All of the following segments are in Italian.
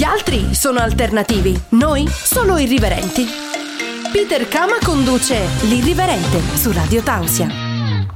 Gli altri sono alternativi, noi solo irriverenti. Peter Kama conduce L'Irriverente su Radio Tausia.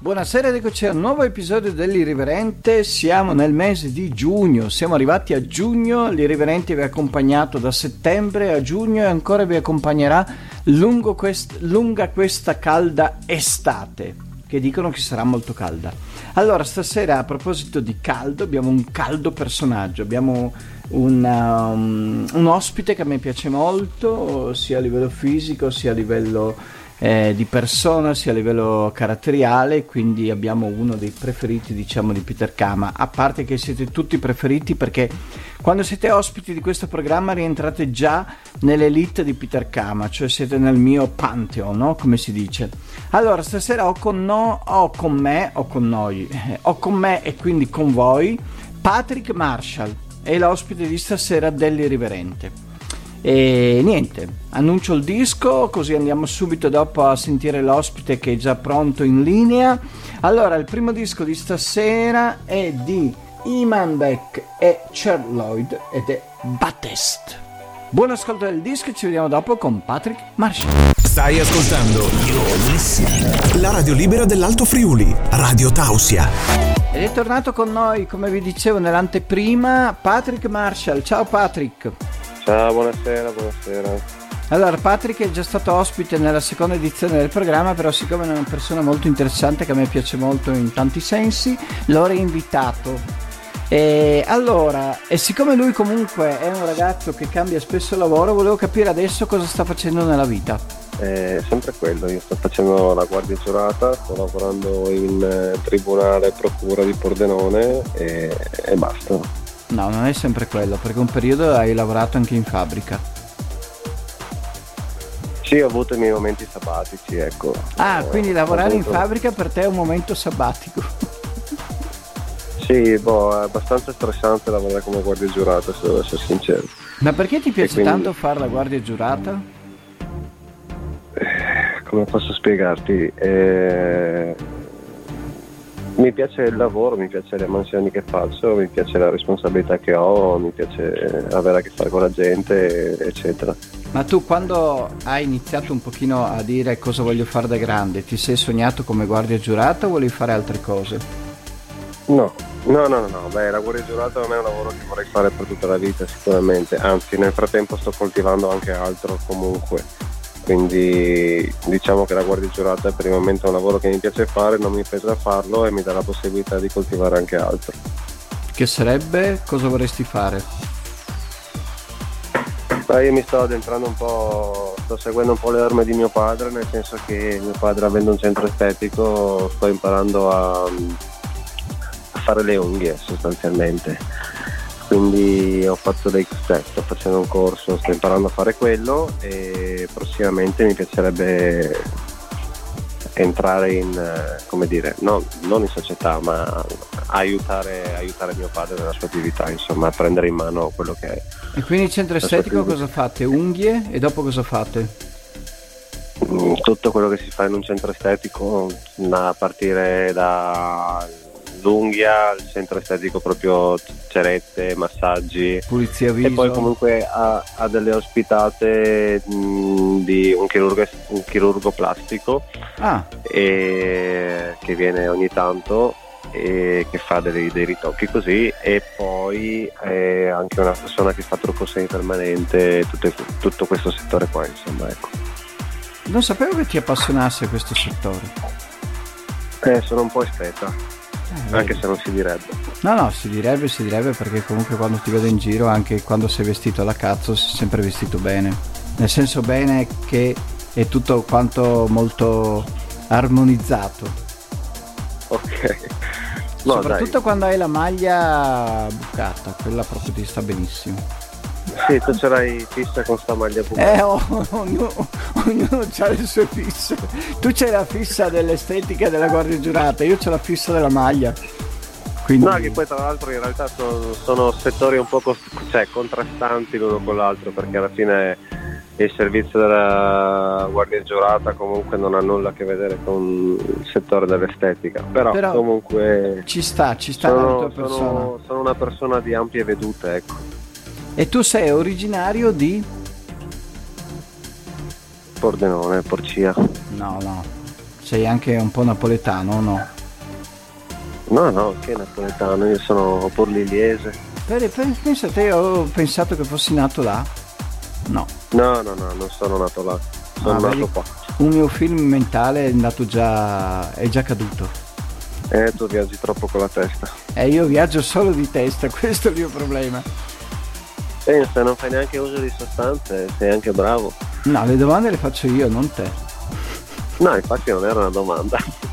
Buonasera ed eccoci a un nuovo episodio dell'Irriverente, siamo nel mese di giugno, siamo arrivati a giugno, l'Irriverente vi ha accompagnato da settembre a giugno e ancora vi accompagnerà lungo quest- lunga questa calda estate, che dicono che sarà molto calda. Allora, stasera a proposito di caldo, abbiamo un caldo personaggio, abbiamo un, um, un ospite che a me piace molto, sia a livello fisico sia a livello eh, di persona, sia a livello caratteriale, quindi abbiamo uno dei preferiti diciamo di Peter Kama, a parte che siete tutti preferiti perché quando siete ospiti di questo programma rientrate già nell'elite di Peter Kama, cioè siete nel mio pantheon, no? come si dice. Allora, stasera ho con, no, ho con me, ho con noi, eh, ho con me e quindi con voi Patrick Marshall è l'ospite di stasera dell'Irriverente. E niente, annuncio il disco così andiamo subito dopo a sentire l'ospite che è già pronto in linea. Allora, il primo disco di stasera è di Iman Beck e Cher Lloyd ed è Battest. Buon ascolto del disco e ci vediamo dopo con Patrick Marshall. Stai ascoltando la radio libera dell'Alto Friuli, Radio Tausia. Ed è tornato con noi, come vi dicevo nell'anteprima, Patrick Marshall. Ciao Patrick. Ciao, buonasera, buonasera. Allora, Patrick è già stato ospite nella seconda edizione del programma, però siccome è una persona molto interessante che a me piace molto in tanti sensi, l'ho reinvitato. E allora, e siccome lui comunque è un ragazzo che cambia spesso lavoro, volevo capire adesso cosa sta facendo nella vita. È sempre quello, io sto facendo la guardia giurata, sto lavorando in eh, tribunale procura di Pordenone e, e basta. No, non è sempre quello, perché un periodo hai lavorato anche in fabbrica. Sì, ho avuto i miei momenti sabbatici, ecco. Ah, Eh, quindi lavorare in fabbrica per te è un momento sabbatico. Sì, boh, è abbastanza stressante lavorare come guardia giurata, se devo essere sincero. Ma perché ti piace quindi- tanto fare la guardia giurata? Come posso spiegarti? Eh, Mi piace il lavoro, mi piace le mansioni che faccio, mi piace la responsabilità che ho, mi piace avere a che fare con la gente, eccetera. Ma tu quando hai iniziato un pochino a dire cosa voglio fare da grande, ti sei sognato come guardia giurata o volevi fare altre cose? No, no, no, no, no. beh, la guardia giurata non è un lavoro che vorrei fare per tutta la vita sicuramente, anzi nel frattempo sto coltivando anche altro comunque. Quindi diciamo che la guardia giurata è per il momento un lavoro che mi piace fare, non mi pesa farlo e mi dà la possibilità di coltivare anche altro. Che sarebbe? Cosa vorresti fare? Ma io mi sto addentrando un po', sto seguendo un po' le orme di mio padre, nel senso che mio padre avendo un centro estetico sto imparando a fare le unghie sostanzialmente. Quindi ho fatto dei cioè, sto facendo un corso, sto imparando a fare quello e prossimamente mi piacerebbe entrare in, eh, come dire, no- non in società, ma aiutare, aiutare mio padre nella sua attività, insomma, a prendere in mano quello che è. E quindi il centro estetico cosa fate? Unghie e dopo cosa fate? Mm, tutto quello che si fa in un centro estetico, a partire dall'unghia al centro estetico proprio cerette, massaggi Pulizia viso? e poi comunque ha, ha delle ospitate mm, di un chirurgo, un chirurgo plastico Ah, e che viene ogni tanto e che fa dei, dei ritocchi così e poi eh, anche una persona che fa trucco semipermanente tutto, tutto questo settore qua insomma ecco. non sapevo che ti appassionasse questo settore. Eh, sono un po' esteta, Eh, anche vedi. se non si direbbe. No, no, si direbbe, si direbbe perché comunque quando ti vedo in giro, anche quando sei vestito alla cazzo, sei sempre vestito bene. Nel senso bene che è tutto quanto molto armonizzato. Ok. No, Soprattutto dai. quando hai la maglia bucata, quella proprio ti sta benissimo. Sì, tu ce l'hai fissa con sta maglia. Eh, oh, ognuno, ognuno ha le sue fisse. Tu c'hai la fissa dell'estetica della guardia giurata, io c'ho la fissa della maglia. Quindi, No, che poi tra l'altro in realtà sono, sono settori un po' cos- cioè, contrastanti l'uno con l'altro perché alla fine il servizio della guardia giurata comunque non ha nulla a che vedere con il settore dell'estetica però, Però comunque ci sta, ci sta sono, sono- sono una persona di ampie vedute ecco E tu sei originario di? Pordenone, Porcia. No, no. Sei anche un po' napoletano, no? No, no, che napoletano, io sono porliliese. Per, per, pensa te, ho pensato che fossi nato là. No. No, no, no, non sono nato là. Sono Ah, nato vedi? qua. Un mio film mentale è andato già. è già caduto. Eh, tu viaggi troppo con la testa. E io viaggio solo di testa, questo è il mio problema. Pensa, non fai neanche uso di sostanze, sei anche bravo. No, le domande le faccio io, non te. No, infatti non era una domanda.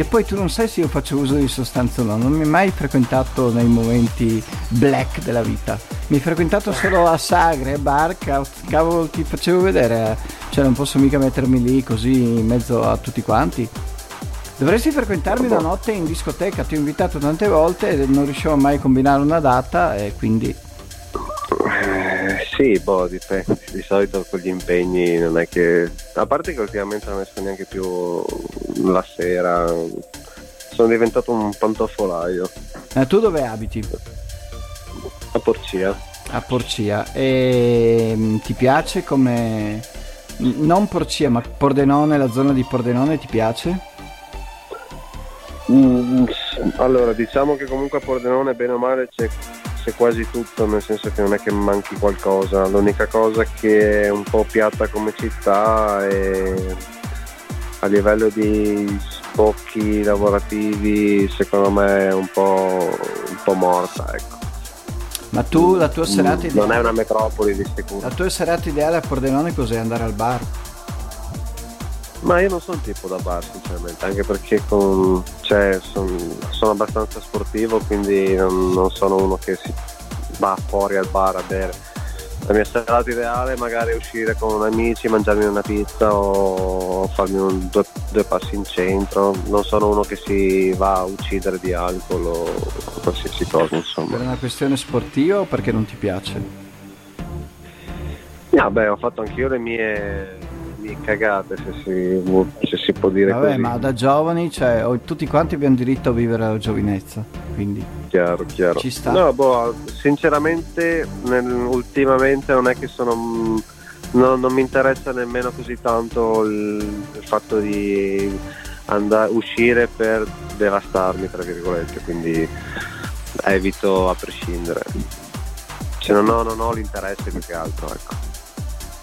Che poi tu non sai se io faccio uso di sostanze o no, non mi hai mai frequentato nei momenti black della vita. Mi hai frequentato solo a sagre, bar, ca- cavolo ti facevo vedere, cioè non posso mica mettermi lì così in mezzo a tutti quanti. Dovresti frequentarmi una notte in discoteca, ti ho invitato tante volte e non riuscivo mai a combinare una data e quindi... Eh, sì, boh, dipende. Di solito con gli impegni non è che. A parte che ultimamente non esco neanche più la sera. Sono diventato un pantofolaio Eh, tu dove abiti? a Porcia. A Porcia. E mm, ti piace come... Non Porcia, ma Pordenone, la zona di Pordenone ti piace? Mm, allora, diciamo che comunque a Pordenone, bene o male, c'è, c'è quasi tutto, nel senso che non è che manchi qualcosa. L'unica cosa che è un po' piatta come città è a livello di sbocchi lavorativi, secondo me è un po', un po' morta, ecco. Ma tu la tua serata Mm, non è ideale, una metropoli di sicuro. la tua serata ideale a Pordenone cos'è? Andare al bar? Ma io non sono tipo da bar sinceramente, anche perché con- cioè, son- sono abbastanza sportivo, quindi non, non sono uno che si va fuori al bar a bere. La mia serata ideale è magari uscire con amici, mangiarmi una pizza o farmi un- due, due passi in centro. Non sono uno che si va a uccidere di alcol o qualsiasi cosa, insomma. Per una questione sportiva o perché non ti piace? Vabbè, ho fatto anch'io le mie, mie cagate, se si, se si può dire Vabbè, così. ma da giovani, cioè, tutti quanti abbiamo diritto a vivere la giovinezza, quindi... Chiaro, chiaro. Ci sta. No, boh, sinceramente, nel- ultimamente non è che sono. non, non mi interessa nemmeno così tanto il, il fatto di andare, uscire per devastarmi, tra virgolette, quindi evito a prescindere. Cioè, non, ho, non ho l'interesse più che altro, ecco.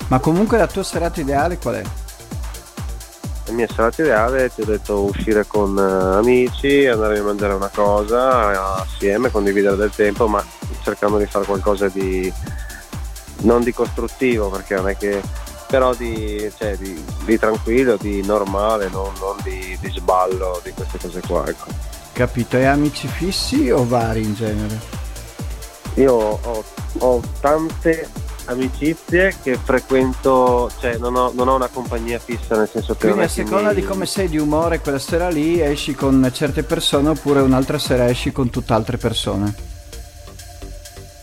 Ma comunque la tua serata ideale qual è? La mia serata ideale ti ho detto uscire con eh, amici, andare a mangiare una cosa assieme, condividere del tempo, ma cercando di fare qualcosa di non di costruttivo, perché non è che però di, cioè, di, di tranquillo, di normale, non, non di, di sballo, di queste cose qua. Ecco. Capito? E amici fissi o vari in genere? Io ho, ho tante amicizie che frequento, cioè non ho, non ho una compagnia fissa, nel senso che Quindi a seconda di come sei di umore quella sera lì esci con certe persone oppure un'altra sera esci con tutt'altre persone.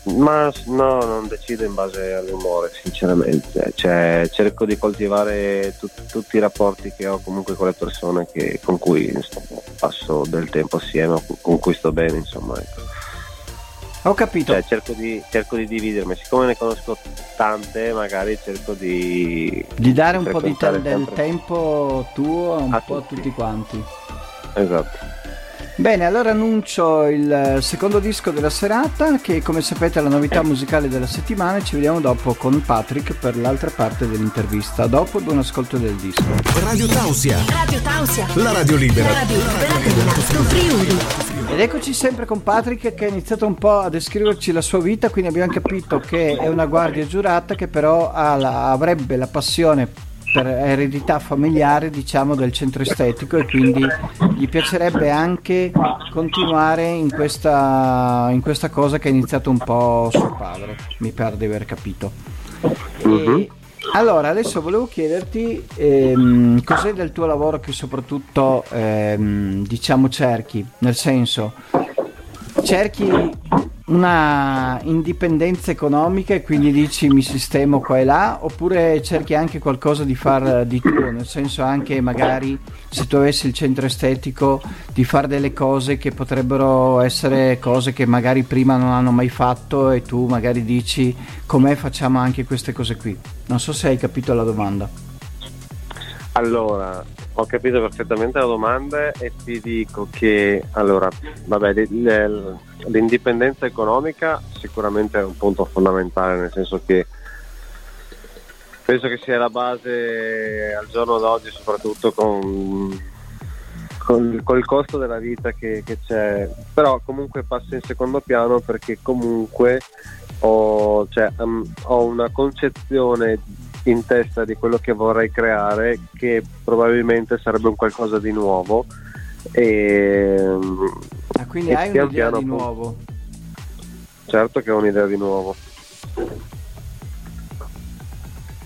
Ma no, non decido in base all'umore, sinceramente. Cioè, cerco di coltivare tut- tutti i rapporti che ho comunque con le persone che- con cui sto- passo del tempo assieme, con cui sto bene, insomma. ecco. Ho capito. Cioè, cerco di, cerco di dividermi, siccome ne conosco tante, magari cerco di. di dare un po' di te- del tempo tuo un A po' a tutti. tutti quanti. Esatto. Bene, allora annuncio il eh, secondo disco della serata che come sapete è la novità musicale della settimana e ci vediamo dopo con Patrick per l'altra parte dell'intervista. Dopo buon ascolto del disco. Radio Tausia, Radio Tausia. la radio libera. La radio libera dell'Alto Friuli. Ed eccoci sempre con Patrick che ha iniziato un po' a descriverci la sua vita, quindi abbiamo capito che è una guardia giurata che però la- avrebbe la passione per eredità familiare diciamo del centro estetico e quindi gli piacerebbe anche continuare in questa, in questa cosa che ha iniziato un po' suo padre, mi pare di aver capito. E, allora, adesso volevo chiederti ehm, cos'è del tuo lavoro che soprattutto ehm, diciamo cerchi, nel senso cerchi una indipendenza economica e quindi dici mi sistemo qua e là oppure cerchi anche qualcosa di far di tuo, nel senso anche magari se tu avessi il centro estetico di fare delle cose che potrebbero essere cose che magari prima non hanno mai fatto e tu magari dici com'è facciamo anche queste cose qui. Non so se hai capito la domanda. Allora, ho capito perfettamente la domanda e ti dico che allora, vabbè, l'indipendenza economica sicuramente è un punto fondamentale, nel senso che penso che sia la base al giorno d'oggi, soprattutto con, con il costo della vita che, che, c'è, però comunque passa in secondo piano perché comunque ho, cioè, um, ho una concezione in testa di quello che vorrei creare che probabilmente sarebbe un qualcosa di nuovo. E, ah, quindi e hai un'idea piano, di nuovo? Certo che ho un'idea di nuovo.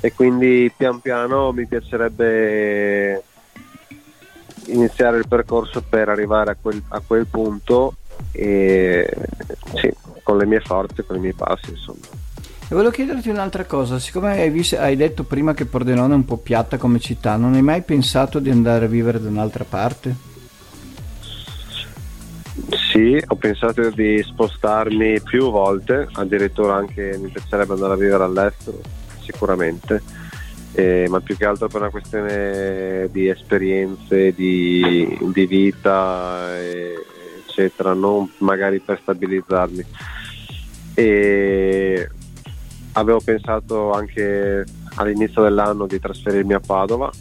E quindi pian piano mi piacerebbe iniziare il percorso per arrivare a quel, a quel punto e sì, con le mie forze, con i miei passi insomma e volevo chiederti un'altra cosa, siccome hai, visto, hai, detto prima che Pordenone è un po' piatta come città, non hai mai pensato di andare a vivere da un'altra parte? Sì, ho pensato di spostarmi più volte, addirittura anche mi piacerebbe andare a vivere all'estero, sicuramente, eh, ma più che altro per una questione di esperienze, di, di vita, eccetera, non magari per stabilizzarmi. E avevo pensato anche all'inizio dell'anno di trasferirmi a Padova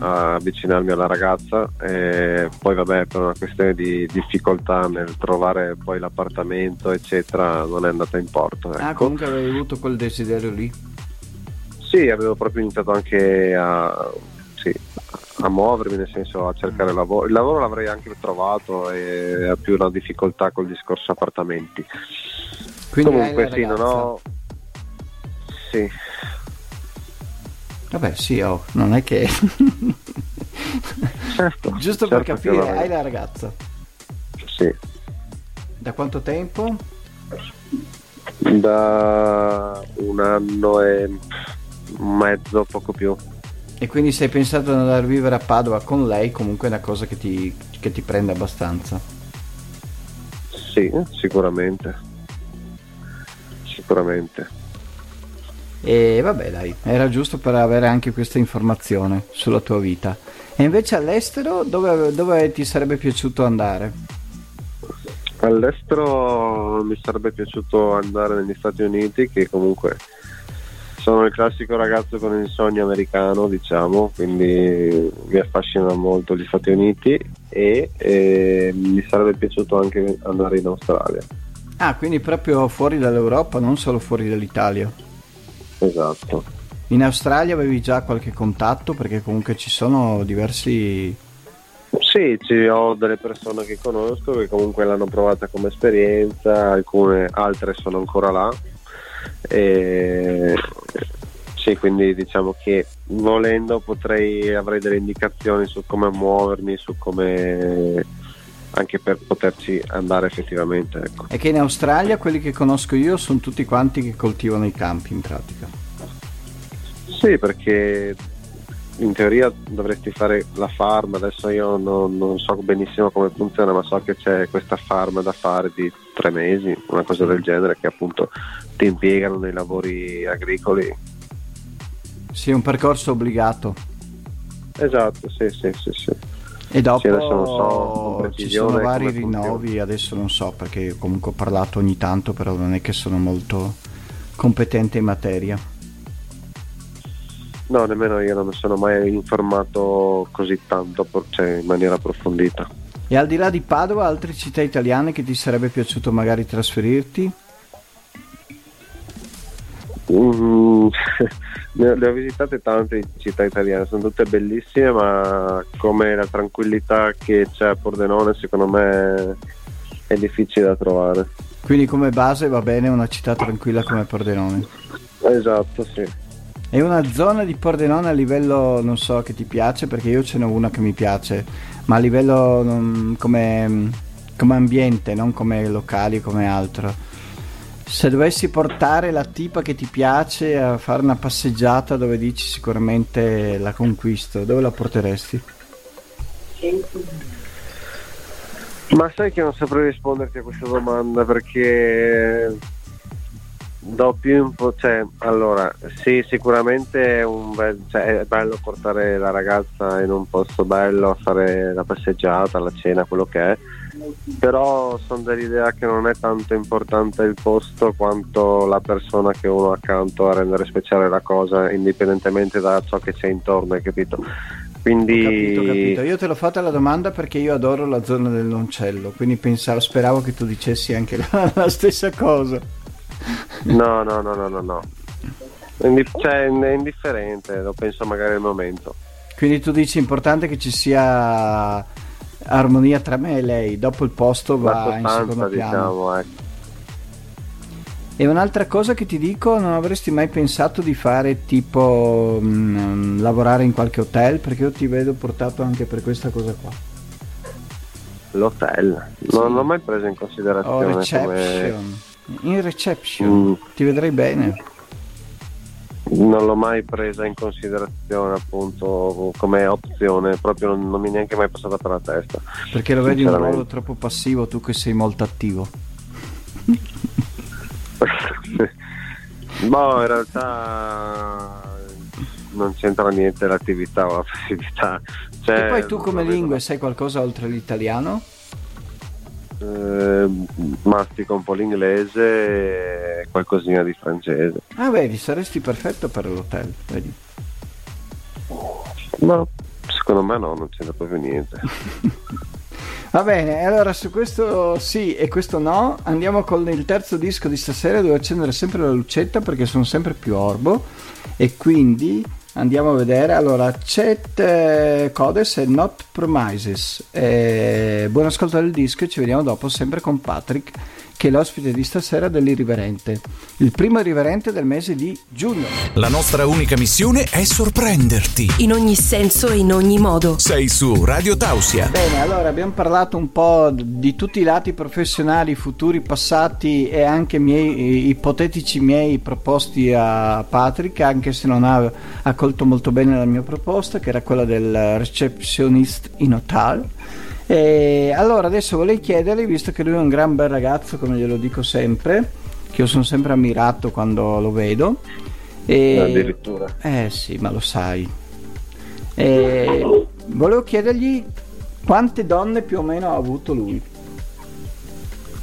avvicinarmi alla ragazza e poi vabbè per una questione di difficoltà nel trovare poi l'appartamento eccetera non è andata in porto ah, ecco. ah comunque avevi avuto quel desiderio lì? Sì avevo proprio iniziato anche a, sì, a muovermi nel senso a cercare lavoro il lavoro l'avrei anche trovato e ho più una difficoltà col discorso appartamenti. Quindi comunque sì non ho sì. Vabbè, sì, oh, non è che. certo, Giusto certo per capire, hai la ragazza? Sì. Da quanto tempo? Da un anno e mezzo, poco più. E quindi se hai pensato ad andare a vivere a Padova con lei, comunque è una cosa che ti, che ti prende abbastanza. Sì, sicuramente. Sicuramente. E vabbè, dai, era giusto per avere anche questa informazione sulla tua vita. E invece all'estero dove, dove ti sarebbe piaciuto andare? All'estero mi sarebbe piaciuto andare negli Stati Uniti, che comunque sono il classico ragazzo con il sogno americano, diciamo, quindi mi affascinano molto gli Stati Uniti e, e mi sarebbe piaciuto anche andare in Australia. Ah, quindi proprio fuori dall'Europa, non solo fuori dall'Italia. Esatto. In Australia avevi già qualche contatto perché comunque ci sono diversi... Sì, ci ho delle persone che conosco che comunque l'hanno provata come esperienza, alcune altre sono ancora là. E sì, quindi diciamo che volendo potrei avrei delle indicazioni su come muovermi, su come anche per poterci andare effettivamente. Ecco. È che in Australia quelli che conosco io sono tutti quanti che coltivano i campi in pratica. Sì, perché in teoria dovresti fare la farm, adesso io non, non, so benissimo come funziona, ma so che c'è questa farm da fare di tre mesi, una cosa del genere, che appunto ti impiegano nei lavori agricoli. Sì, un percorso obbligato. Esatto, sì, sì, sì. sì. E dopo sì, so, ci sono vari rinnovi, adesso non so perché comunque ho parlato ogni tanto, però non è che sono molto competente in materia. No, nemmeno io non mi sono mai informato così tanto, cioè in maniera approfondita. E al di là di Padova, altre città italiane che ti sarebbe piaciuto magari trasferirti? Mm, le ho visitate tante città italiane, sono tutte bellissime, ma come la tranquillità che c'è a Pordenone, secondo me è difficile da trovare. Quindi come base va bene una città tranquilla come Pordenone? Esatto, sì. È una zona di Pordenone a livello, non so, che ti piace, perché io ce n'ho una che mi piace, ma a livello non, come, come ambiente, non come locali, come altro Se dovessi portare la tipa che ti piace a fare una passeggiata dove dici sicuramente la conquisto, dove la porteresti? Ma sai che non saprei risponderti a questa domanda perché do più un po', cioè, allora, sì, sicuramente è, bel, cioè, è bello portare la ragazza in un posto bello a fare la passeggiata, la cena, quello che è però sono dell'idea che non è tanto importante il posto quanto la persona che uno ha accanto a rendere speciale la cosa indipendentemente da ciò che c'è intorno hai capito? Quindi capito, capito. io te l'ho fatta la domanda perché io adoro la zona del Noncello quindi pensavo, speravo che tu dicessi anche la, la stessa cosa. No no no no no no. Indif- cioè, è indifferente lo penso magari al momento. Quindi tu dici importante che ci sia armonia tra me e lei. Dopo il posto va in secondo piano. Diciamo, ecco. E un'altra cosa che ti dico, non avresti mai pensato di fare tipo mh, mm, lavorare in qualche hotel? Perché io ti vedo portato anche per questa cosa qua. L'hotel? Sì. Non l'ho mai preso in considerazione. Oh, reception. Come... In reception, mm. ti vedrei bene non l'ho mai presa in considerazione appunto come opzione, proprio non, non mi è neanche mai passata per la testa. Perché lo vedi in un modo troppo passivo, tu che sei molto attivo. boh, in realtà non c'entra niente l'attività o la passività. Cioè, e poi tu come lingue sai qualcosa oltre l'italiano? Eh, mastico un po' l'inglese e qualcosina di francese. Ah, vedi, saresti perfetto per l'hotel, vedi? Ma secondo me no, non c'è proprio niente. Va bene, allora su questo sì e questo no, andiamo con il terzo disco di stasera, devo accendere sempre la lucetta perché sono sempre più orbo e quindi andiamo a vedere. Allora Chet eh, Codes e Not Promises. Eh, buon ascolto del disco ci vediamo dopo sempre con Patrick che è l'ospite di stasera dell'Irriverente, il primo irriverente del mese di giugno. La nostra unica missione è sorprenderti. In ogni senso e in ogni modo. Sei su Radio Tausia. Bene, allora abbiamo parlato un po' di tutti i lati professionali, futuri, passati e anche miei, ipotetici miei proposti a Patrick, anche se non ha accolto molto bene la mia proposta, che era quella del receptionist in hotel e allora adesso vorrei chiedergli, visto che lui è un gran bel ragazzo, come glielo dico sempre, che io sono sempre ammirato quando lo vedo. E... Addirittura. Eh sì, ma lo sai. E... Volevo chiedergli quante donne più o meno ha avuto lui.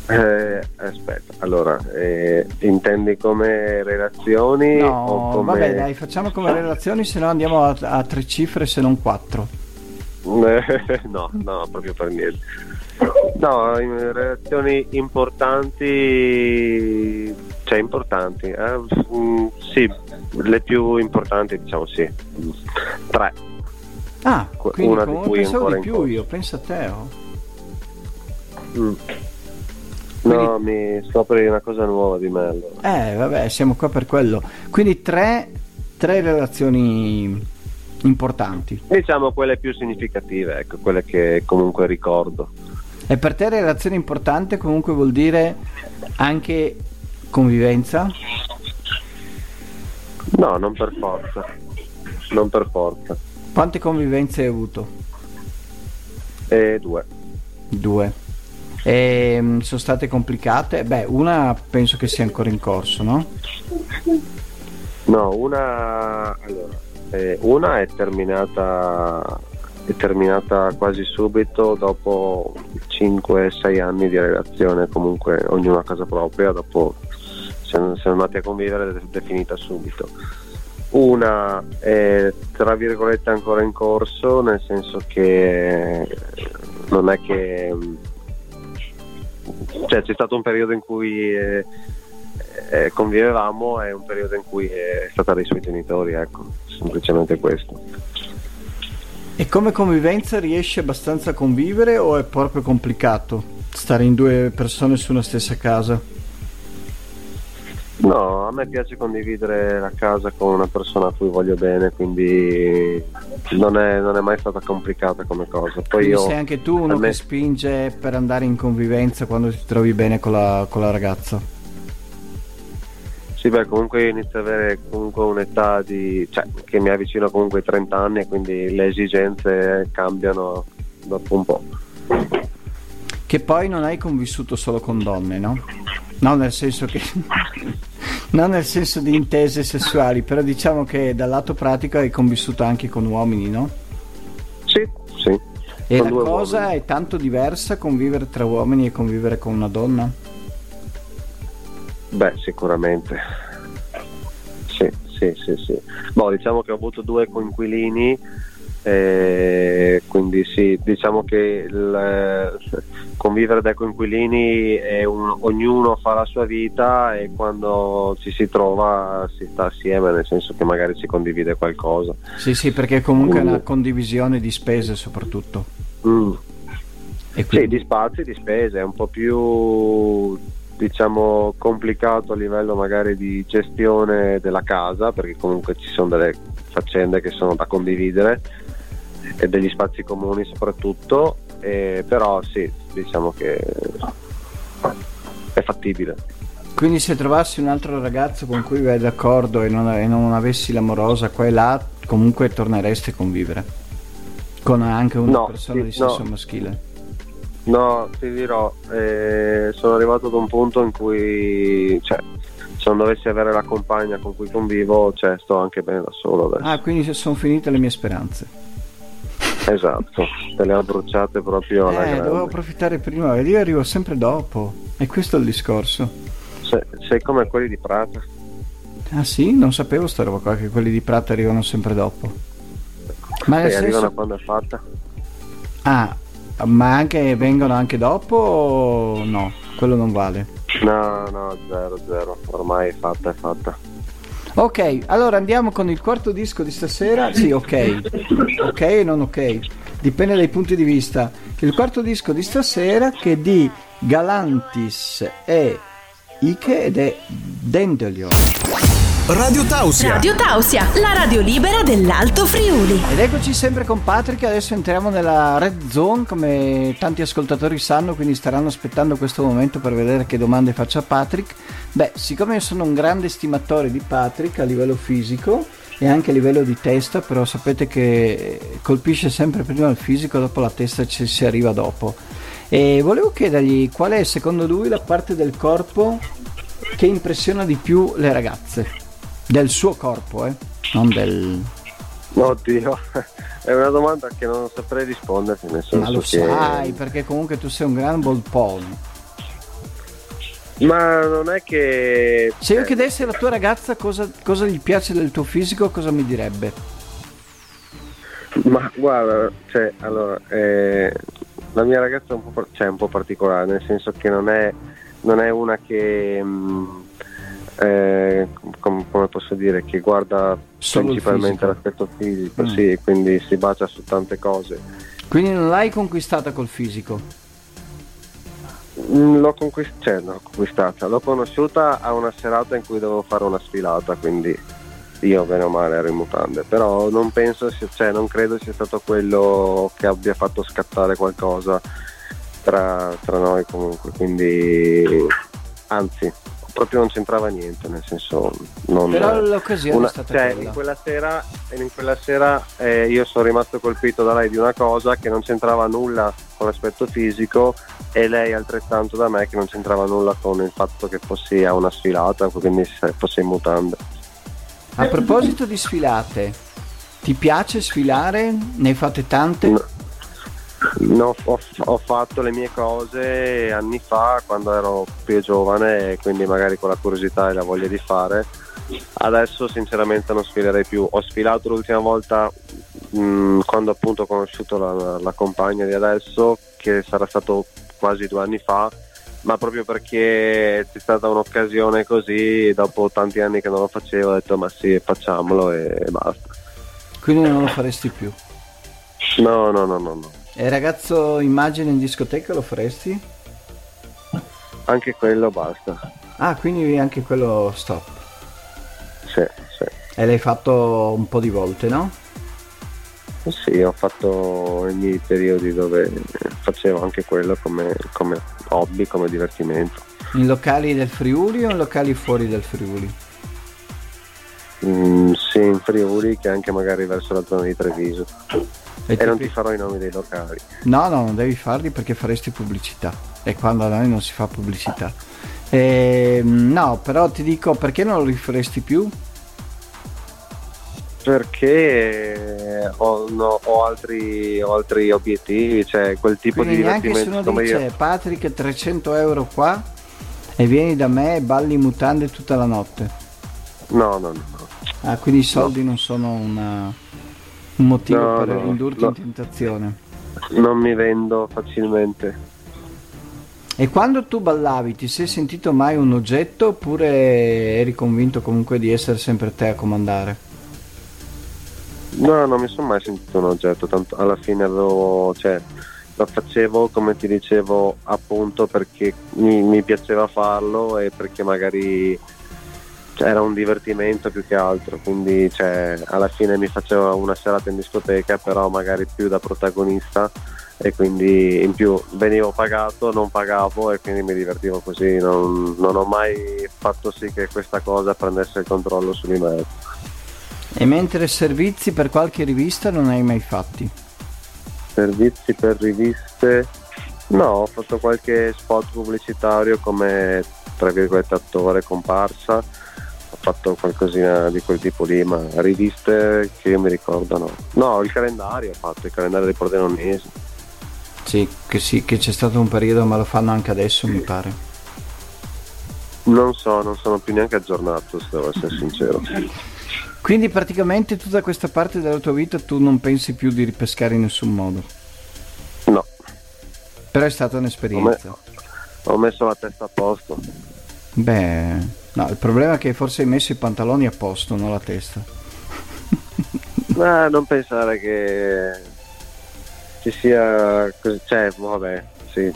Eh, aspetta, allora, eh, intendi come relazioni? No, come... vabbè dai, facciamo come relazioni, se no andiamo a, a tre cifre se non quattro. no, no, proprio per niente. No, in relazioni importanti, cioè importanti, eh? mm, sì, le più importanti diciamo sì, tre. Ah, quindi una di cui pensavo di più io, penso a te. Oh. Mm. No, mi scopri una cosa nuova di me. Allora. Eh, vabbè, siamo qua per quello. Quindi tre, tre relazioni importanti. Diciamo quelle più significative, ecco, quelle che comunque ricordo. E per te relazione importante comunque vuol dire anche convivenza? No, non per forza. Non per forza. Quante convivenze hai avuto? Eh, due. Due. E, mm, sono state complicate? Beh, una penso che sia ancora in corso, no? No, una... Allora, eh, una è terminata, è terminata quasi subito dopo 5-6 anni di relazione, comunque ognuno a casa propria, dopo siamo, siamo andati a convivere ed è finita subito. Una è tra virgolette ancora in corso, nel senso che non è che cioè, c'è stato un periodo in cui eh, eh, convivevamo e un periodo in cui è stata dai suoi genitori, ecco, semplicemente questo. E come convivenza riesci abbastanza a convivere o è proprio complicato stare in due persone su una stessa casa? No, a me piace condividere la casa con una persona a cui voglio bene, quindi non è, non è mai stata complicata come cosa. Poi io, sei anche tu uno me... che spinge per andare in convivenza quando ti trovi bene con la, con la ragazza? Sì, beh, comunque inizio ad avere comunque un'età di, cioè, che mi avvicino comunque ai 30 anni e quindi le esigenze cambiano dopo un po'. Che poi non hai convissuto solo con donne, no? No, nel senso che... non nel senso di intese sessuali, però diciamo che dal lato pratico hai convissuto anche con uomini, no? Sì, sì. E la cosa uomini. è tanto diversa convivere tra uomini e convivere con una donna? Beh, sicuramente. Sì, sì, sì, sì. Boh, diciamo che ho avuto due coinquilini, eh, quindi sì, diciamo che il, convivere dai coinquilini è un, ognuno fa la sua vita e quando ci si trova si sta assieme, nel senso che magari si condivide qualcosa. Sì, sì, perché comunque mm. è una condivisione di spese soprattutto. Mm. Quindi... Sì, di spazi, di spese, è un po' più diciamo complicato a livello magari di gestione della casa perché comunque ci sono delle faccende che sono da condividere e degli spazi comuni soprattutto eh, però sì diciamo che è fattibile. Quindi se trovassi un altro ragazzo con cui vai d'accordo e non, e non avessi l'amorosa qua e là comunque torneresti a convivere? Con anche una no, persona sì, di sesso no. maschile No, ti dirò, eh, sono arrivato ad un punto in cui, cioè, se non dovessi avere la compagna con cui convivo, cioè, sto anche bene da solo adesso. Ah, quindi sono finite le mie speranze. Esatto, te le ho bruciate proprio alla eh, grande. dovevo approfittare prima, e io arrivo sempre dopo. E questo è il discorso. Se, sei come quelli di Prata. Ah sì? Non sapevo sta roba qua, che quelli di Prata arrivano sempre dopo. Ma nel senso... arrivano quando è fatta? Ah, ma anche vengono anche dopo o no? Quello non vale. No, no, zero, zero. Ormai è fatta, è fatta. Ok, allora andiamo con il quarto disco di stasera. Sì, ok. Ok e non ok. Dipende dai punti di vista. Il quarto disco di stasera che è di Galantis e Ike ed è Dandelion. Radio Tausia. Radio Tausia, la radio libera dell'Alto Friuli. Ed eccoci sempre con Patrick, adesso entriamo nella Red Zone come tanti ascoltatori sanno, quindi staranno aspettando questo momento per vedere che domande faccia Patrick. Beh, siccome io sono un grande stimatore di Patrick a livello fisico e anche a livello di testa, però sapete che colpisce sempre prima il fisico, dopo la testa ci si arriva dopo. E volevo chiedergli qual è secondo lui la parte del corpo che impressiona di più le ragazze del suo corpo, eh? non del... Oddio, è una domanda che non saprei risponderti, nel senso Ma lo che... sai, perché comunque tu sei un gran bolpone. Ma non è che... Se io chiedessi alla tua ragazza cosa, cosa gli piace del tuo fisico, cosa mi direbbe? Ma guarda, cioè, allora, eh, la mia ragazza è un po', cioè, un po particolare, nel senso che non è, non è una che... Mh, mm, eh, com- come posso dire, che guarda Solo principalmente l'aspetto fisico, mm. sì, quindi si bacia su tante cose. Quindi non l'hai conquistata col fisico? Mm, l'ho, conquist- cioè, l'ho conquistata, l'ho conosciuta a una serata in cui dovevo fare una sfilata, quindi io bene o male ero in mutande, però non penso, cioè, non credo sia stato quello che abbia fatto scattare qualcosa tra, tra noi comunque, quindi anzi proprio non c'entrava niente, nel senso... Non, Però l'occasione una, è stata cioè, quella. In quella sera, in quella sera eh, io sono rimasto colpito da lei di una cosa che non c'entrava nulla con l'aspetto fisico e lei altrettanto da me che non c'entrava nulla con il fatto che fossi a una sfilata, quindi fossi in mutande. A proposito di sfilate, ti piace sfilare? Ne hai fatte tante? No. No, ho, ho, fatto le mie cose anni fa quando ero più giovane e quindi magari con la curiosità e la voglia di fare. Adesso sinceramente non sfilerei più. Ho sfilato l'ultima volta mh, mm, quando appunto ho conosciuto la, la compagna di adesso, che sarà stato quasi due anni fa, ma proprio perché c'è stata un'occasione così, dopo tanti anni che non lo facevo, ho detto ma sì, facciamolo e basta. Quindi non lo faresti più? No, no, no, no. no. E ragazzo immagine in discoteca lo faresti? Anche quello basta. Ah, quindi anche quello stop. Sì, sì. E l'hai fatto un po' di volte, no? Sì, ho fatto i miei periodi dove facevo anche quello come, come hobby, come divertimento. In locali del Friuli o in locali fuori del Friuli? Mm, sia in Friuli che anche magari verso la zona di Treviso. E, e non ti farò i nomi dei locali. No, no, non devi farli perché faresti pubblicità. E quando da noi non si fa pubblicità. E, ehm, no, però ti dico perché non lo rifaresti più? Perché ho, no, ho, altri, ho, altri, obiettivi, cioè quel tipo Quindi di divertimento. Neanche se uno dice io. Patrick 300 euro qua e vieni da me e balli mutande tutta la notte. No, no, no. Ah, quindi i soldi no. non sono una, un motivo no, per no, indurti in tentazione. Non mi vendo facilmente. E quando tu ballavi ti sei sentito mai un oggetto oppure eri convinto comunque di essere sempre te a comandare? No, non mi sono mai sentito un oggetto, tanto alla fine avevo, cioè, lo facevo come ti dicevo appunto perché mi, mi piaceva farlo e perché magari cioè, era un divertimento più che altro, quindi cioè, alla fine mi facevo una serata in discoteca, però magari più da protagonista e quindi in più venivo pagato, non pagavo e quindi mi divertivo così, non, non ho mai fatto sì che questa cosa prendesse il controllo su di me. E mentre servizi per qualche rivista non hai mai fatti? Servizi per riviste? No, ho fatto qualche spot pubblicitario come tra virgolette attore comparsa fatto qualcosina di quel tipo lì, ma riviste che io mi ricordo no. No, il calendario ho fatto, il calendario dei pordenonesi. Sì che, sì, che c'è stato un periodo, ma lo fanno anche adesso, mi pare. Non so, non sono più neanche aggiornato, se devo essere sincero. Quindi praticamente tutta questa parte della tua vita tu non pensi più di ripescare in nessun modo? No. Però è stata un'esperienza. Ho, me- ho messo la testa a posto. Beh, No, il problema è che forse hai messo i pantaloni a posto, non la testa. Ma non pensare che ci sia così, cioè, vabbè, sì.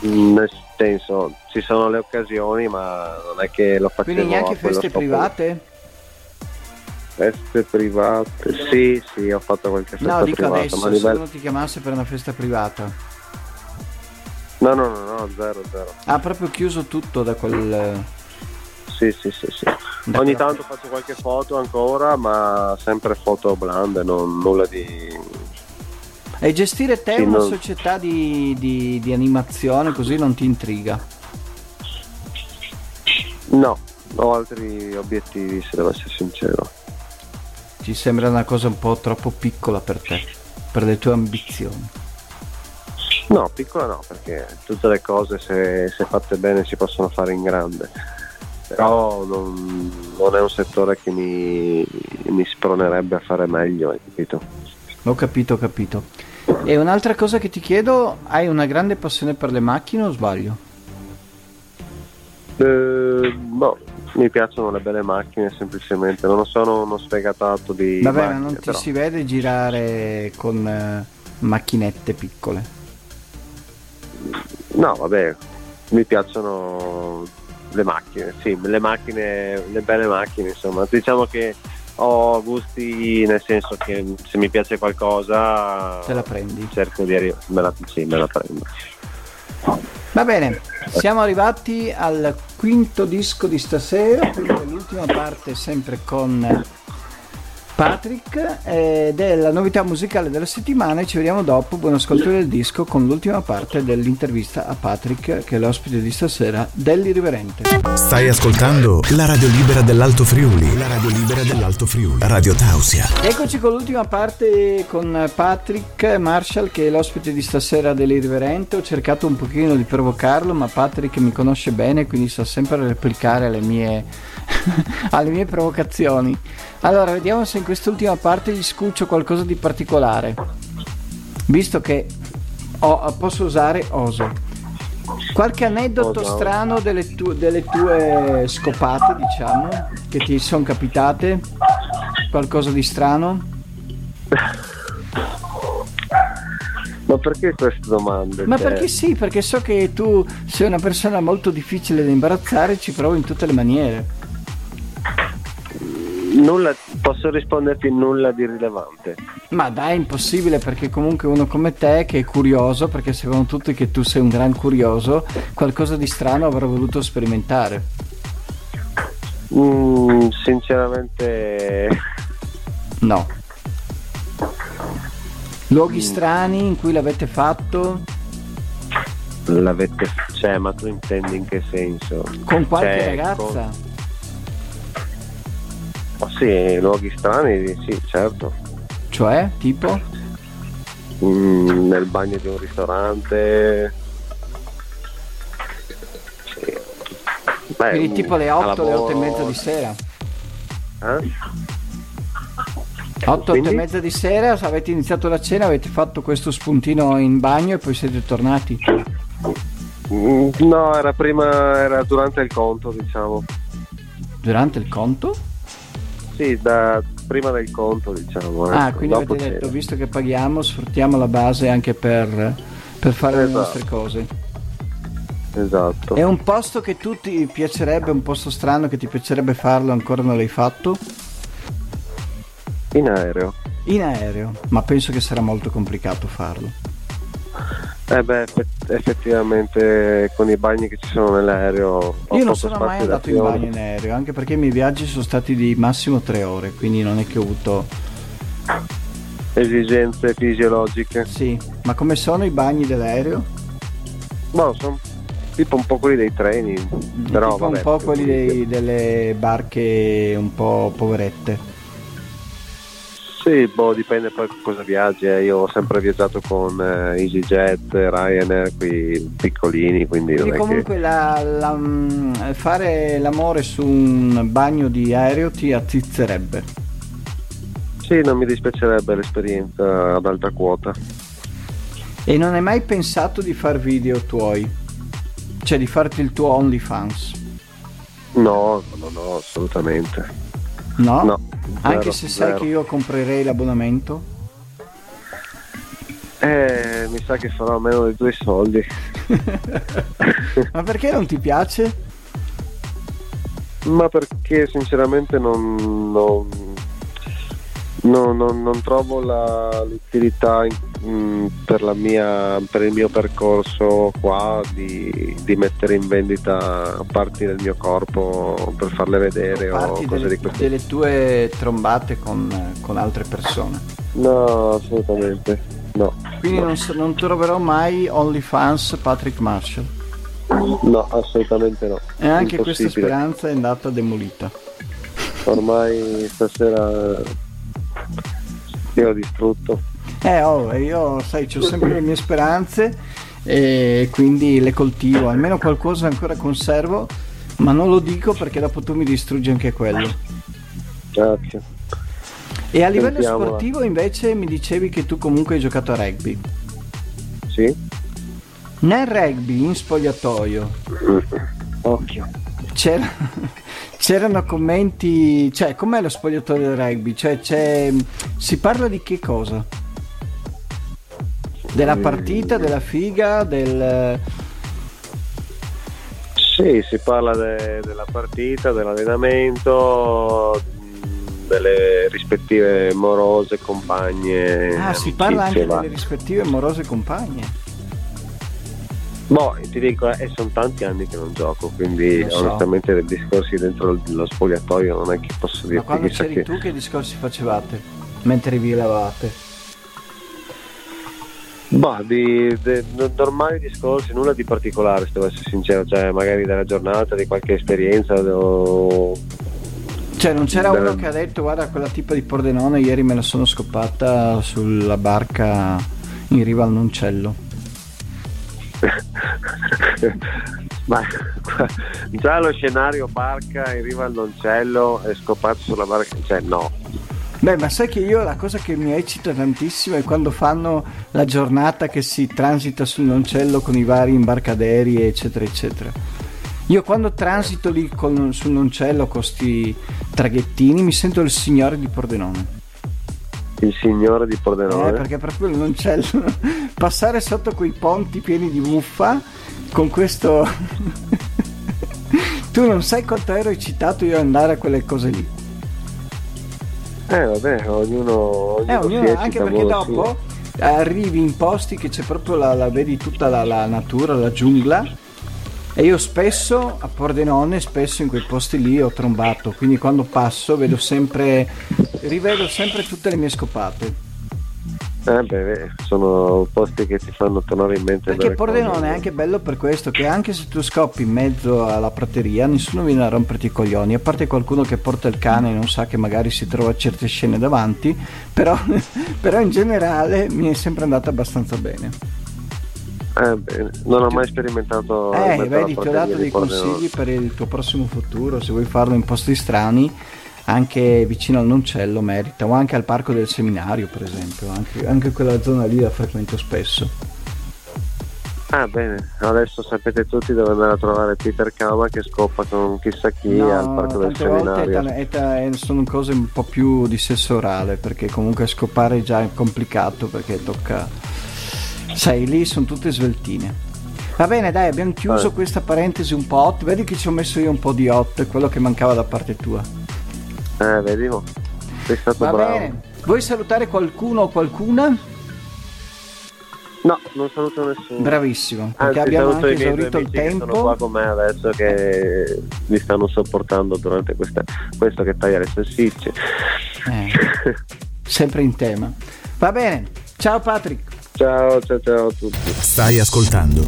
Nel senso, ci sono le occasioni, ma non è che lo facciamo. Quindi neanche feste private? Feste private? Sì, sì, ho fatto qualche festa no, dico privata. Adesso, ma se livello... uno ti chiamasse per una festa privata. No, no, no, no, zero, zero. Ha proprio chiuso tutto da quel sì, sì, sì, sì. Ogni tanto faccio qualche foto ancora, ma sempre foto blande, non, nulla di... E gestire te sì, una non... società di, di, di animazione così non ti intriga? No, ho altri obiettivi se devo essere sincero. Ci sembra una cosa un po' troppo piccola per te, per le tue ambizioni. No, piccola no, perché tutte le cose se, se fatte bene si possono fare in grande però non, non, è un settore che mi, mi spronerebbe a fare meglio, hai capito? Ho capito, ho capito. E un'altra cosa che ti chiedo, hai una grande passione per le macchine o sbaglio? Eh, no, mi piacciono le belle macchine semplicemente, non sono uno sfegatato di... Vabbè, macchine, ma non ti però. si vede girare con eh, macchinette piccole? No, vabbè, mi piacciono le macchine, sì, le macchine, le belle macchine, insomma. Diciamo che ho gusti nel senso che se mi piace qualcosa te la prendi cerco di arrivare me la, sì, me la prendo va bene siamo arrivati al quinto disco di stasera l'ultima parte sempre con Patrick ed è la novità musicale della settimana e ci vediamo dopo. Buon ascolto del disco con l'ultima parte dell'intervista a Patrick che è l'ospite di stasera dell'Irriverente. Stai ascoltando la radio libera dell'Alto Friuli. La radio libera dell'Alto Friuli. Radio Tausia. Eccoci con l'ultima parte con Patrick Marshall che è l'ospite di stasera dell'Irriverente. Ho cercato un pochino di provocarlo ma Patrick mi conosce bene quindi sa sempre replicare alle mie, alle mie provocazioni. Allora, vediamo se in quest'ultima parte gli scuccio qualcosa di particolare. Visto che ho, posso usare oso. Qualche aneddoto oh, no. strano delle, tu- delle, tue scopate, diciamo, che ti sono capitate? Qualcosa di strano? Ma perché queste domande? Ma cioè... perché sì, perché so che tu sei una persona molto difficile da imbarazzare e ci provo in tutte le maniere nulla, posso risponderti nulla di rilevante. Ma dai, è impossibile perché comunque uno come te che è curioso, perché sappiamo tutti che tu sei un gran curioso, qualcosa di strano avrà voluto sperimentare. Mm, sinceramente No. Luoghi strani in cui l'avete fatto? l'avete... Cioè, ma tu intendi in che senso? Con qualche Cioè, ragazza? Oh, sì, luoghi strani, sì, certo. Cioè, tipo? Mm, nel bagno di un ristorante. Sì. Beh, Quindi tipo le 8, a le 8 e mezza di sera? Eh? 8, 8 e mezza di sera, avete iniziato la cena, avete fatto questo spuntino in bagno e poi siete tornati. Mm, No, era prima, era durante il conto, diciamo. Durante il conto? Sì, da, prima del conto, diciamo. Ah, ecco, quindi dopo avete detto, c'era. visto che paghiamo, sfruttiamo la base anche per, per fare le Esatto. nostre cose. Esatto. È un posto che tu ti piacerebbe, un posto strano che ti piacerebbe farlo, ancora non l'hai fatto? In aereo. In aereo, ma penso che sarà molto complicato farlo. Eh beh, effett- effettivamente con i bagni che ci sono nell'aereo Io non sono mai andato in bagno in aereo, anche perché i miei viaggi sono stati di massimo tre ore, quindi non è che ho avuto... Esigenze fisiologiche. Sì, ma come sono i bagni dell'aereo? Boh, sono tipo un po' quelli dei treni. Però, tipo vabbè, un po' quelli dei- delle barche un po' poverette. Sì, boh, dipende poi con cosa viaggi. eh. Io ho sempre viaggiato con eh, EasyJet, Ryanair, qui piccolini, quindi, Quindi comunque la- la- mm, fare l'amore su un bagno di aereo ti attizzerebbe. che... Sì, non mi dispiacerebbe l'esperienza ad alta quota. E non hai mai pensato di far video tuoi? Cioè di farti il tuo OnlyFans? No, no, no, assolutamente. No? No, Anche zero, se sai zero. che io comprerei l'abbonamento? Eh, mi sa che farò meno dei tuoi soldi. Ma perché non ti piace? Ma perché sinceramente non, non, no- non- non trovo la, l'utilità in- mm, per, la mia, per il mio percorso qua di, di mettere in vendita parti del mio corpo per farle vedere o Parti cose delle, di questo delle tue trombate con, con altre persone. No, assolutamente no. Quindi no, non, non troverò mai OnlyFans Patrick Marshall. no, assolutamente no. E anche questa speranza è andata demolita. Ormai stasera io ho distrutto. Eh, oh, io sai, ho sempre le mie speranze e quindi le coltivo. Almeno qualcosa ancora conservo, ma non lo dico perché dopo tu mi distruggi anche quello. Grazie. E a livello Sentiamola. sportivo invece mi dicevi che tu comunque hai giocato a rugby. Sì? Nel rugby in spogliatoio Occhio. c'era- c'erano commenti, cioè com'è lo spogliatoio del rugby? Cioè c'è, si parla di che cosa? Della partita, della figa, del... Sì, si parla de- della partita, dell'allenamento, mh, delle rispettive morose, compagne. Ah, si parla anche delle rispettive amorose compagne. Boh, ti dico, eh, sono tanti anni che non gioco, quindi so. onestamente dei discorsi dentro lo spogliatoio non è che posso Ma dirti quando chissà c'eri che... tu che discorsi facevate? Mentre vi lavate? Boh, di, no- normali discorsi, nulla di particolare, se devo essere sincero, cioè magari della giornata, di qualche esperienza o... Cioè non c'era Beh. uno che ha detto guarda quella tipa di Pordenone ieri me la sono scoppata sulla barca in riva al Noncello. Ma già lo scenario barca in riva al Noncello è scopato sulla barca, cioè no. Beh, ma sai che io la cosa che mi eccita tantissimo è quando fanno la giornata che si transita sul Noncello con i vari imbarcaderi, eccetera, eccetera. Io quando transito lì con- sul Noncello con sti traghettini mi sento il signore di Pordenone. Il signore di Pordenone. Eh, perché proprio il Noncello passare sotto quei ponti pieni di muffa con questo tu non sai quanto ero eccitato io ad andare a quelle cose lì Eh vabbè, ognuno, ognuno, eh, ognuno- anche perché dopo arrivi in posti che c'è proprio la, la vedi tutta la, la natura la giungla E io spesso a Pordenone, spesso in quei posti lì ho trombato, quindi quando passo vedo sempre, rivedo sempre tutte le mie scopate. Eh beh, sono posti che ti fanno tornare in mente. Perché Pordenone è anche bello per questo, che anche se tu scoppi in mezzo alla prateria, nessuno viene a romperti i coglioni, a parte qualcuno che porta il cane e non sa che magari si trova certe scene davanti, però, però in generale mi è sempre andata abbastanza bene. Eh bene, non ho mai sperimentato. Eh, vedi, ti ho dato dei consigli per il tuo prossimo futuro, se vuoi farlo in posti strani anche vicino al Noncello merita, o anche al parco del seminario per esempio, anche, anche quella zona lì la frequento spesso. Ah bene, adesso sapete tutti dove andare a trovare Peter Kama che scoppa con chissà chi no, al parco del seminario. È, è, sono cose un po' più di sesso orale perché comunque scopare già è complicato perché tocca... Sai, lì sono tutte sveltine. Va bene, dai, abbiamo chiuso eh. questa parentesi un po' hot. Vedi che ci ho messo io un po' di hot, quello che mancava da parte tua. Eh, vediamo. Sei stato Va bravo. Bene. Vuoi salutare qualcuno o qualcuna? No, non saluto nessuno. Bravissimo, perché Anzi, abbiamo anche esaurito il tempo. sono qua con me adesso che mi stanno sopportando durante questa, questo che taglia le salsicce. Eh, sempre in tema. Va bene, ciao Patrick. Ciao, ciao, ciao a tutti. Stai ascoltando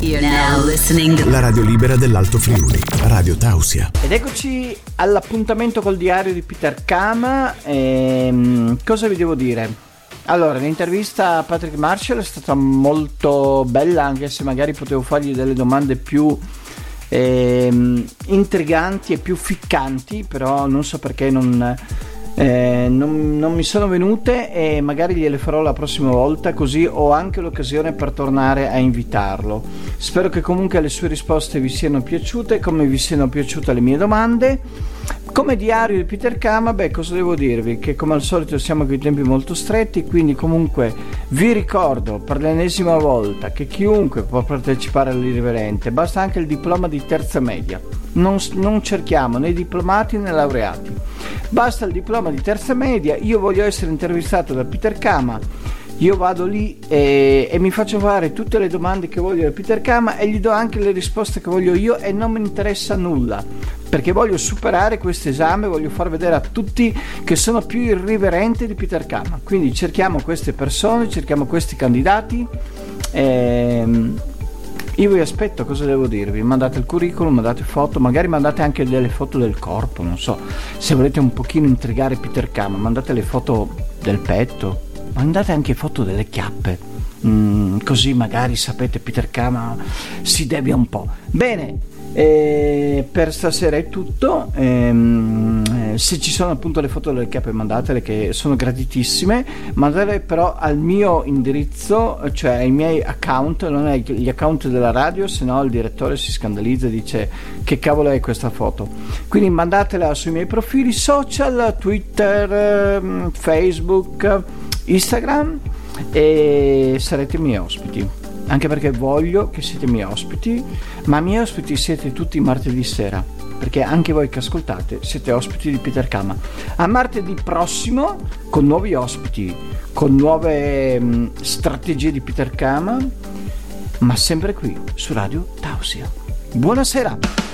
la radio libera dell'Alto Friuli, Radio Tausia. Ed eccoci all'appuntamento col diario di Peter Kama. Ehm, cosa vi devo dire? Allora, l'intervista a Patrick Marshall è stata molto bella, anche se magari potevo fargli delle domande più ehm, intriganti e più ficcanti, però non so perché non eh, non, non, mi sono venute e magari gliele farò la prossima volta così ho anche l'occasione per tornare a invitarlo. Spero che comunque le sue risposte vi siano piaciute, come vi siano piaciute le mie domande. Come diario di Peter Kama, beh, cosa devo dirvi? Che come al solito siamo con i tempi molto stretti, quindi comunque vi ricordo per l'ennesima volta che chiunque può partecipare all'irriverente, basta anche il diploma di terza media. Non, non cerchiamo né diplomati né laureati Basta il diploma di terza media, io voglio essere intervistato da Peter Kama, io vado lì e, e, mi faccio fare tutte le domande che voglio da Peter Kama e gli do anche le risposte che voglio io e non mi interessa nulla perché voglio superare questo esame, voglio far vedere a tutti che sono più irriverenti di Peter Kama. Quindi cerchiamo queste persone, cerchiamo questi candidati. Ehm, io vi aspetto, cosa devo dirvi? Mandate il curriculum, mandate foto, magari mandate anche delle foto del corpo, non so. Se volete un pochino intrigare Peter Kama, mandate le foto del petto, mandate anche foto delle chiappe. Mm, così magari sapete Peter Kama si debbia un po'. Bene, e per stasera è tutto. Ehm, eh, se ci sono appunto le foto delle cape, mandatele che sono gratitissime. Mandatele però al mio indirizzo, cioè ai miei account, non agli account della radio, se no il direttore si scandalizza e dice che cavolo è questa foto. Quindi mandatela sui miei profili social, Twitter, ehm, Facebook, Instagram e sarete i miei ospiti anche perché voglio che siete miei ospiti, ma miei ospiti siete tutti martedì sera, perché anche voi che ascoltate siete ospiti di Peter Kama. A martedì prossimo con nuovi ospiti, con nuove mh, mm, strategie di Peter Kama, ma sempre qui su Radio Tausia. Buonasera!